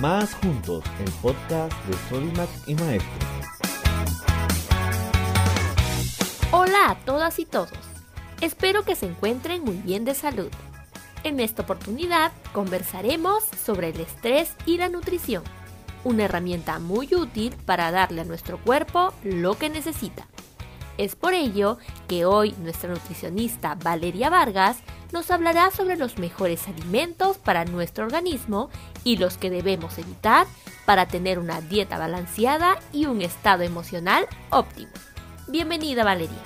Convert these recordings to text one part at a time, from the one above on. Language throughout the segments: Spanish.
Más Juntos, el podcast de Sodimac y Maestro. Hola a todas y todos. Espero que se encuentren muy bien de salud. En esta oportunidad conversaremos sobre el estrés y la nutrición, una herramienta muy útil para darle a nuestro cuerpo lo que necesita. Es por ello que hoy nuestra nutricionista Valeria Vargas nos hablará sobre los mejores alimentos para nuestro organismo y los que debemos evitar para tener una dieta balanceada y un estado emocional óptimo. Bienvenida Valeria.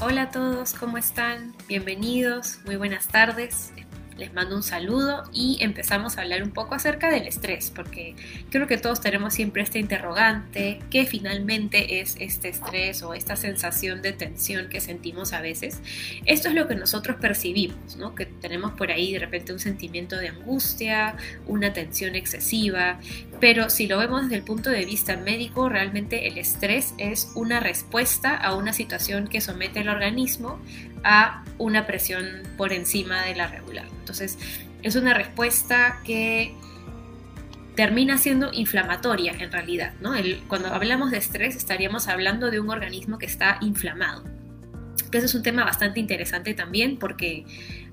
Hola a todos, ¿cómo están? Bienvenidos, muy buenas tardes les mando un saludo y empezamos a hablar un poco acerca del estrés, porque creo que todos tenemos siempre este interrogante, ¿qué finalmente es este estrés o esta sensación de tensión que sentimos a veces? Esto es lo que nosotros percibimos, ¿no? Que tenemos por ahí de repente un sentimiento de angustia, una tensión excesiva, pero si lo vemos desde el punto de vista médico, realmente el estrés es una respuesta a una situación que somete al organismo a una presión por encima de la regular. Entonces, es una respuesta que termina siendo inflamatoria en realidad. cuando hablamos de estrés estaríamos hablando de un organismo que está inflamado. Eso es un tema bastante interesante también porque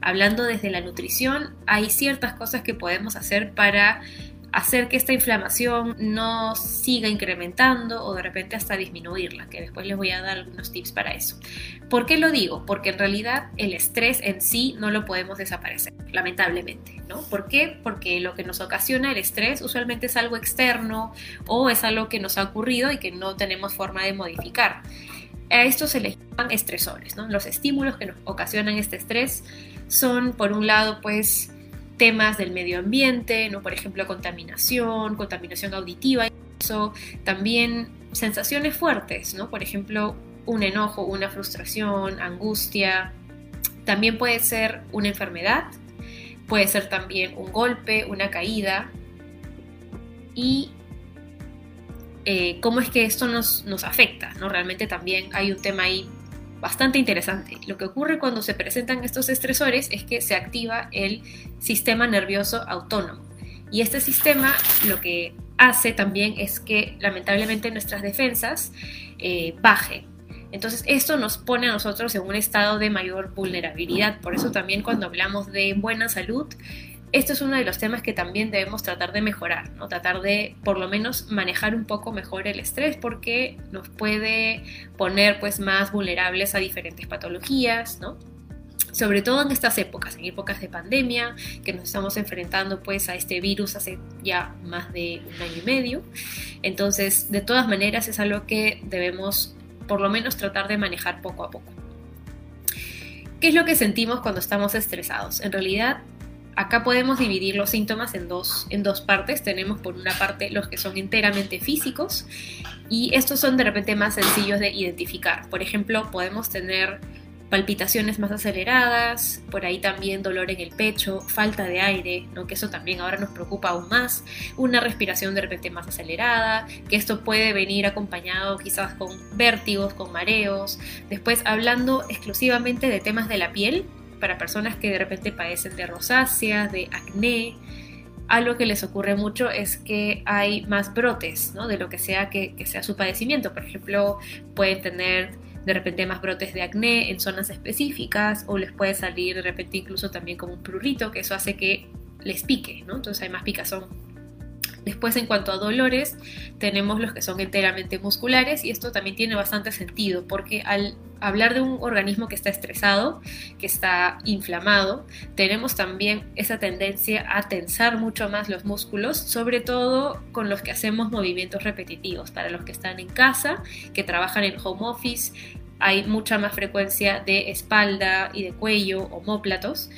hablando desde la nutrición hay ciertas cosas que podemos hacer para hacer que esta inflamación no siga incrementando o de repente hasta disminuirla, que después les voy a dar algunos tips para eso. ¿Por qué lo digo? Porque en realidad el estrés en sí no lo podemos desaparecer, lamentablemente, ¿no? ¿Por qué? Porque lo que nos ocasiona el estrés usualmente es algo externo o es algo que nos ha ocurrido y que no tenemos forma de modificar. A esto se les llaman estresores, ¿no? Los estímulos que nos ocasionan este estrés son, por un lado, pues, temas del medio ambiente, ¿no? por ejemplo, contaminación, contaminación auditiva, eso, también sensaciones fuertes, ¿no? por ejemplo, un enojo, una frustración, angustia, también puede ser una enfermedad, puede ser también un golpe, una caída, y eh, cómo es que esto nos, nos afecta, ¿no? Realmente también hay un tema ahí bastante interesante. Lo que ocurre cuando se presentan estos estresores es que se activa el sistema nervioso autónomo. Y este sistema lo que hace también es que lamentablemente nuestras defensas eh, bajen. Entonces esto nos pone a nosotros en un estado de mayor vulnerabilidad. Por eso también cuando hablamos de buena salud, esto es uno de los temas que también debemos tratar de mejorar, ¿no? tratar de por lo menos manejar un poco mejor el estrés porque nos puede poner pues más vulnerables a diferentes patologías, ¿no? sobre todo en estas épocas, en épocas de pandemia, que nos estamos enfrentando pues a este virus hace ya más de un año y medio. Entonces, de todas maneras es algo que debemos por lo menos tratar de manejar poco a poco. ¿Qué es lo que sentimos cuando estamos estresados? En realidad acá podemos dividir los síntomas en dos, en dos partes. Tenemos por una parte los que son enteramente físicos y estos son de repente más sencillos de identificar. Por ejemplo, podemos tener palpitaciones más aceleradas, por ahí también dolor en el pecho, falta de aire, ¿no? que eso también ahora nos preocupa aún más, una respiración de repente más acelerada, que esto puede venir acompañado quizás con vértigos, con mareos. Después, hablando exclusivamente de temas de la piel, para personas que de repente padecen de rosácea, de acné, algo que les ocurre mucho es que hay más brotes, ¿no? De lo que sea que, sea su padecimiento. Por ejemplo, pueden tener de repente más brotes de acné en zonas específicas o les puede salir de repente incluso también como un prurito, que eso hace que les pique, ¿no? Entonces hay más picazón. Después, en cuanto a dolores, tenemos los que son enteramente musculares y esto también tiene bastante sentido porque al hablar de un organismo que está estresado, que está inflamado, tenemos también esa tendencia a tensar mucho más los músculos, sobre todo con los que hacemos movimientos repetitivos. Para los que están en casa, que trabajan en home office, hay mucha más frecuencia de espalda y de cuello, homóplatos.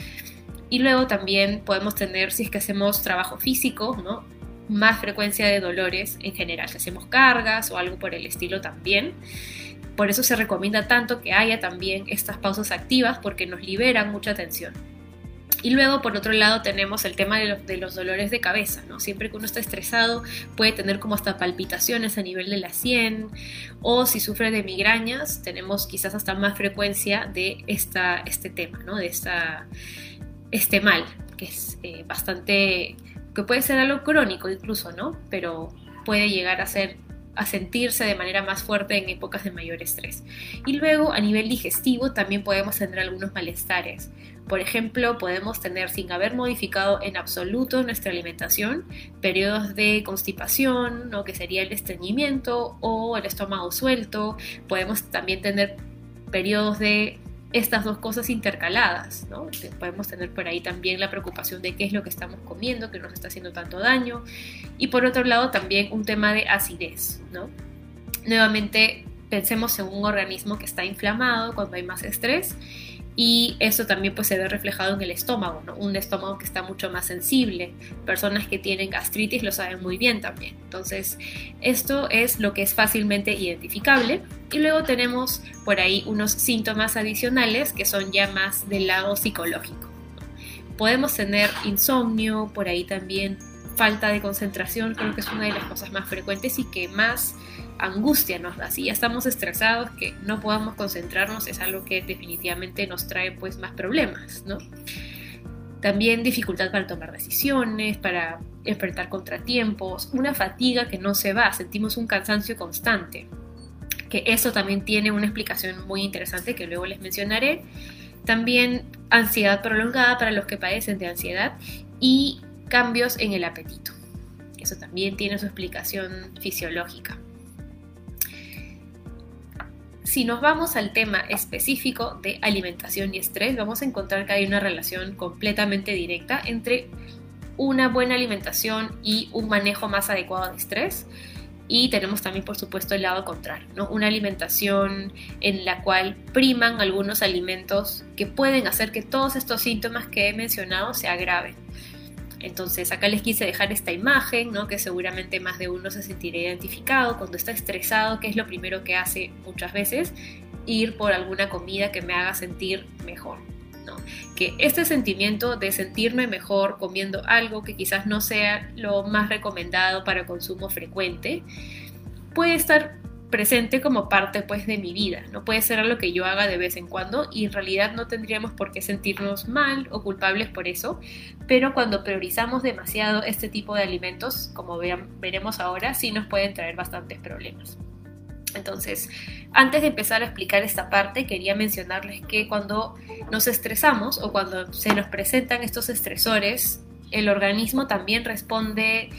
Y luego también podemos tener, si es que hacemos trabajo físico, ¿no? más frecuencia de dolores en general, si hacemos cargas o algo por el estilo también. Por eso se recomienda tanto que haya también estas pausas activas porque nos liberan mucha tensión. Y luego, por otro lado, tenemos el tema de los, dolores de cabeza, ¿no? Siempre que uno está estresado puede tener como hasta palpitaciones a nivel de la sien, o si sufre de migrañas, tenemos quizás hasta más frecuencia de esta, este tema, ¿no? De esta esté mal, que es eh, bastante, que puede ser algo crónico incluso, ¿no? Pero puede llegar a ser a sentirse de manera más fuerte en épocas de mayor estrés. Y luego a nivel digestivo también podemos tener algunos malestares. Por ejemplo, podemos tener sin haber modificado en absoluto nuestra alimentación periodos de constipación, ¿no? que sería el estreñimiento o el estómago suelto. Podemos también tener periodos de estas dos cosas intercaladas, ¿no? Podemos tener por ahí también la preocupación de qué es lo que estamos comiendo, que nos está haciendo tanto daño. Y por otro lado también un tema de acidez, ¿no? Nuevamente pensemos en un organismo que está inflamado cuando hay más estrés y eso también pues se ve reflejado en el estómago, un estómago que está mucho más sensible. Personas que tienen gastritis lo saben muy bien también. Entonces, esto es lo que es fácilmente identificable. Y luego tenemos por ahí unos síntomas adicionales que son ya más del lado psicológico. Podemos tener insomnio, por ahí también falta de concentración, creo que es una de las cosas más frecuentes y que más angustia nos da. Si ya estamos estresados, que no podamos concentrarnos es algo que definitivamente nos trae pues más problemas, ¿no? También dificultad para tomar decisiones, para enfrentar contratiempos, una fatiga que no se va, sentimos un cansancio constante, que eso también tiene una explicación muy interesante que luego les mencionaré. También ansiedad prolongada para los que padecen de ansiedad y cambios en el apetito. Eso también tiene su explicación fisiológica. Si nos vamos al tema específico de alimentación y estrés, vamos a encontrar que hay una relación completamente directa entre una buena alimentación y un manejo más adecuado de estrés. Y tenemos también, por supuesto, el lado contrario, ¿no? Una alimentación en la cual priman algunos alimentos que pueden hacer que todos estos síntomas que he mencionado se agraven. Entonces acá les quise dejar esta imagen, ¿no? que seguramente más de uno se sentirá identificado cuando está estresado, que es lo primero que hace muchas veces, ir por alguna comida que me haga sentir mejor. ¿no? Que este sentimiento de sentirme mejor comiendo algo que quizás no sea lo más recomendado para consumo frecuente, puede estar presente como parte pues de mi vida. No puede ser algo que yo haga de vez en cuando y en realidad no tendríamos por qué sentirnos mal o culpables por eso, pero cuando priorizamos demasiado este tipo de alimentos, como veremos ahora, sí nos pueden traer bastantes problemas. Entonces, antes de empezar a explicar esta parte, quería mencionarles que cuando nos estresamos o cuando se nos presentan estos estresores, el organismo también responde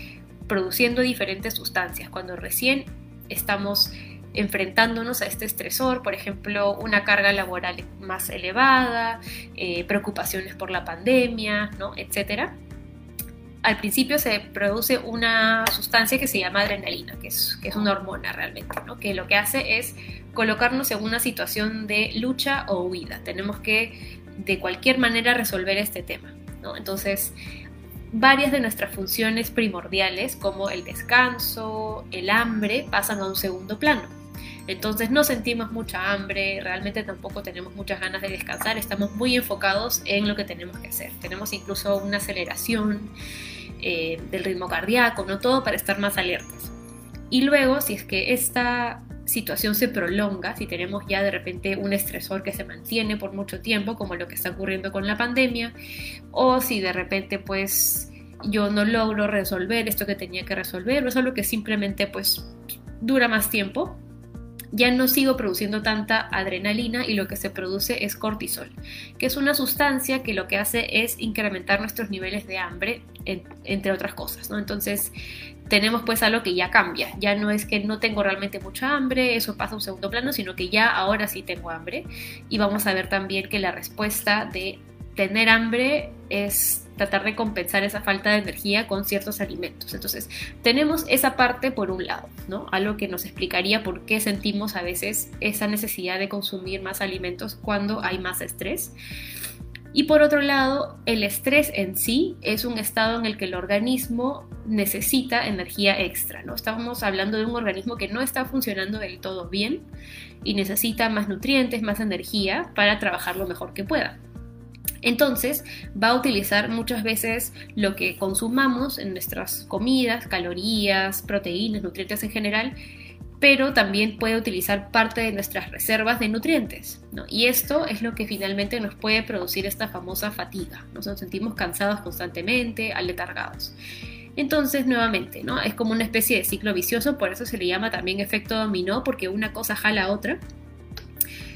produciendo diferentes sustancias. Cuando recién estamos enfrentándonos a este estresor, por ejemplo, una carga laboral más elevada, eh, preocupaciones por la pandemia, ¿no? etc. Al principio se produce una sustancia que se llama adrenalina, que es, que es una hormona realmente, ¿no? que lo que hace es colocarnos en una situación de lucha o huida. Tenemos que de cualquier manera resolver este tema. ¿no? Entonces, varias de nuestras funciones primordiales, como el descanso, el hambre, pasan a un segundo plano. Entonces no sentimos mucha hambre, realmente tampoco tenemos muchas ganas de descansar, estamos muy enfocados en lo que tenemos que hacer. Tenemos incluso una aceleración eh, del ritmo cardíaco, no todo para estar más alertas. Y luego, si es que esta situación se prolonga, si tenemos ya de repente un estresor que se mantiene por mucho tiempo, como lo que está ocurriendo con la pandemia, o si de repente pues yo no logro resolver esto que tenía que resolver, o es algo que simplemente pues dura más tiempo, ya no sigo produciendo tanta adrenalina y lo que se produce es cortisol, que es una sustancia que lo que hace es incrementar nuestros niveles de hambre, entre otras cosas, ¿no? Entonces, tenemos pues algo que ya cambia. Ya no es que no tengo realmente mucha hambre, eso pasa a un segundo plano, sino que ya ahora sí tengo hambre. Y vamos a ver también que la respuesta de tener hambre es tratar de compensar esa falta de energía con ciertos alimentos. Entonces, tenemos esa parte por un lado, ¿no? Algo que nos explicaría por qué sentimos a veces esa necesidad de consumir más alimentos cuando hay más estrés. Y por otro lado, el estrés en sí es un estado en el que el organismo necesita energía extra, ¿no? Estamos hablando de un organismo que no está funcionando del todo bien y necesita más nutrientes, más energía para trabajar lo mejor que pueda. Entonces va a utilizar muchas veces lo que consumamos en nuestras comidas, calorías, proteínas, nutrientes en general, pero también puede utilizar parte de nuestras reservas de nutrientes. Y esto es lo que finalmente nos puede producir esta famosa fatiga. Nos sentimos cansados constantemente, aletargados. Entonces, nuevamente, ¿no? Es como una especie de ciclo vicioso, por eso se le llama también efecto dominó, porque una cosa jala a otra.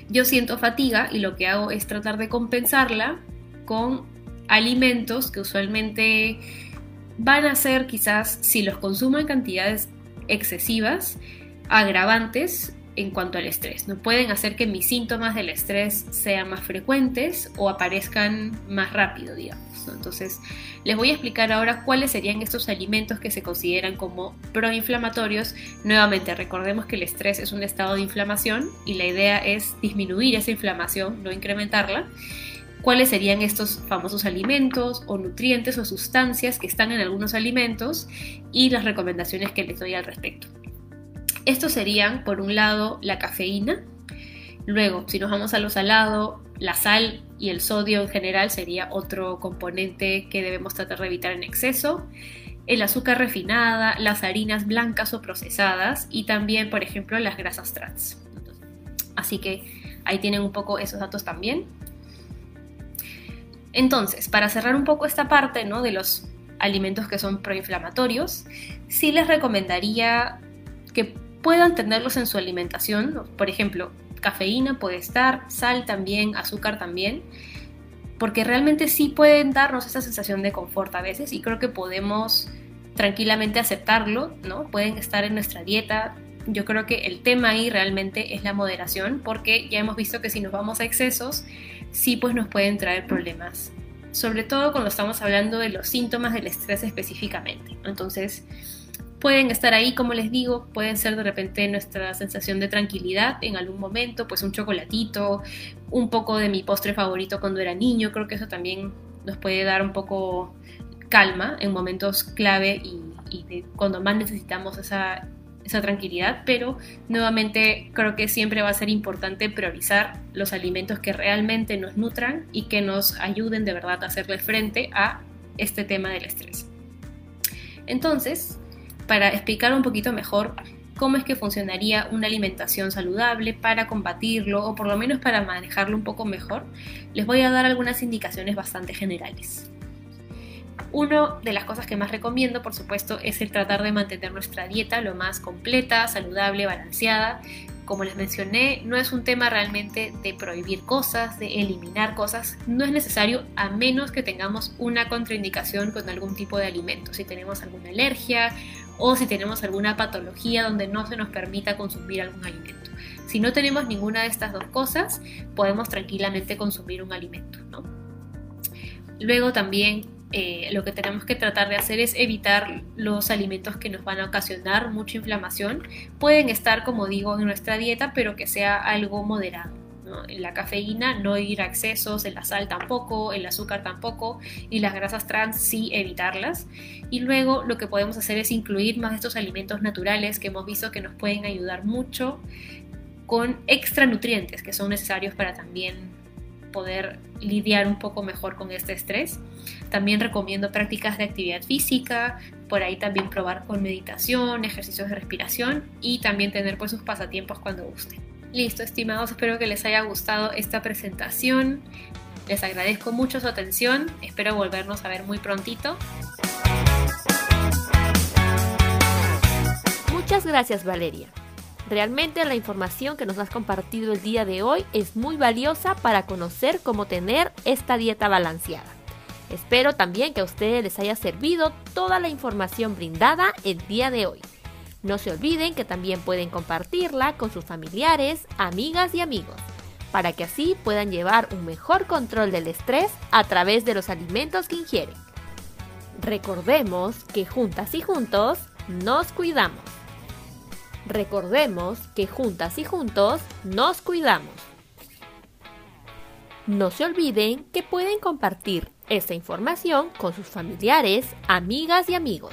Yo siento fatiga y lo que hago es tratar de compensarla con alimentos que usualmente van a ser quizás, si los consumo en cantidades excesivas, agravantes en cuanto al estrés. No pueden hacer que mis síntomas del estrés sean más frecuentes o aparezcan más rápido, digamos. Entonces, les voy a explicar ahora cuáles serían estos alimentos que se consideran como proinflamatorios. Nuevamente, recordemos que el estrés es un estado de inflamación y la idea es disminuir esa inflamación, no incrementarla. ¿Cuáles serían estos famosos alimentos o nutrientes o sustancias que están en algunos alimentos y las recomendaciones que les doy al respecto? Estos serían, por un lado, la cafeína. Luego, si nos vamos a lo salado, la sal y el sodio en general sería otro componente que debemos tratar de evitar en exceso. El azúcar refinada, las harinas blancas o procesadas y también, por ejemplo, las grasas trans. Así que ahí tienen un poco esos datos también. Entonces, para cerrar un poco esta parte ¿no? de los alimentos que son proinflamatorios, sí les recomendaría que puedan tenerlos en su alimentación. Por ejemplo, cafeína puede estar, sal también, azúcar también, porque realmente sí pueden darnos esa sensación de confort a veces y creo que podemos tranquilamente aceptarlo, ¿no? Pueden estar en nuestra dieta. Yo creo que el tema ahí realmente es la moderación, porque ya hemos visto que si nos vamos a excesos, sí pues nos pueden traer problemas. Sobre todo cuando estamos hablando de los síntomas del estrés específicamente. Entonces, Pueden estar ahí, como les digo, pueden ser de repente nuestra sensación de tranquilidad en algún momento, pues un chocolatito, un poco de mi postre favorito cuando era niño, creo que eso también nos puede dar un poco calma en momentos clave y, cuando más necesitamos esa, esa tranquilidad, pero nuevamente creo que siempre va a ser importante priorizar los alimentos que realmente nos nutran y que nos ayuden de verdad a hacerle frente a este tema del estrés. Entonces, para explicar un poquito mejor cómo es que funcionaría una alimentación saludable para combatirlo o por lo menos para manejarlo un poco mejor, les voy a dar algunas indicaciones bastante generales. Una de las cosas que más recomiendo, por supuesto, es el tratar de mantener nuestra dieta lo más completa, saludable, balanceada. Como les mencioné, no es un tema realmente de prohibir cosas, de eliminar cosas. No es necesario a menos que tengamos una contraindicación con algún tipo de alimento. Si tenemos alguna alergia o si tenemos alguna patología donde no se nos permita consumir algún alimento. Si no tenemos ninguna de estas dos cosas, podemos tranquilamente consumir un alimento. Luego también eh, lo que tenemos que tratar de hacer es evitar los alimentos que nos van a ocasionar mucha inflamación. Pueden estar, como digo, en nuestra dieta, pero que sea algo moderado. La cafeína no ir a excesos, en la sal tampoco, el azúcar tampoco y las grasas trans sí evitarlas. Y luego lo que podemos hacer es incluir más estos alimentos naturales que hemos visto que nos pueden ayudar mucho con extra nutrientes que son necesarios para también poder lidiar un poco mejor con este estrés. También recomiendo prácticas de actividad física, por ahí también probar con meditación, ejercicios de respiración y también tener pues sus pasatiempos cuando gusten. Listo, estimados, espero que les haya gustado esta presentación. Les agradezco mucho su atención, espero volvernos a ver muy prontito. Muchas gracias Valeria. Realmente la información que nos has compartido el día de hoy es muy valiosa para conocer cómo tener esta dieta balanceada. Espero también que a ustedes les haya servido toda la información brindada el día de hoy. No se olviden que también pueden compartirla con sus familiares, amigas y amigos, para que así puedan llevar un mejor control del estrés a través de los alimentos que ingieren. Recordemos que juntas y juntos nos cuidamos. Recordemos que juntas y juntos nos cuidamos. No se olviden que pueden compartir esta información con sus familiares, amigas y amigos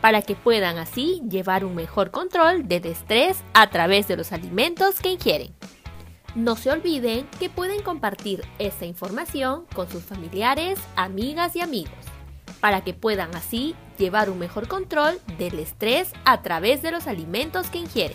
para que puedan así llevar un mejor control del estrés a través de los alimentos que ingieren. No se olviden que pueden compartir esta información con sus familiares, amigas y amigos, para que puedan así llevar un mejor control del estrés a través de los alimentos que ingiere.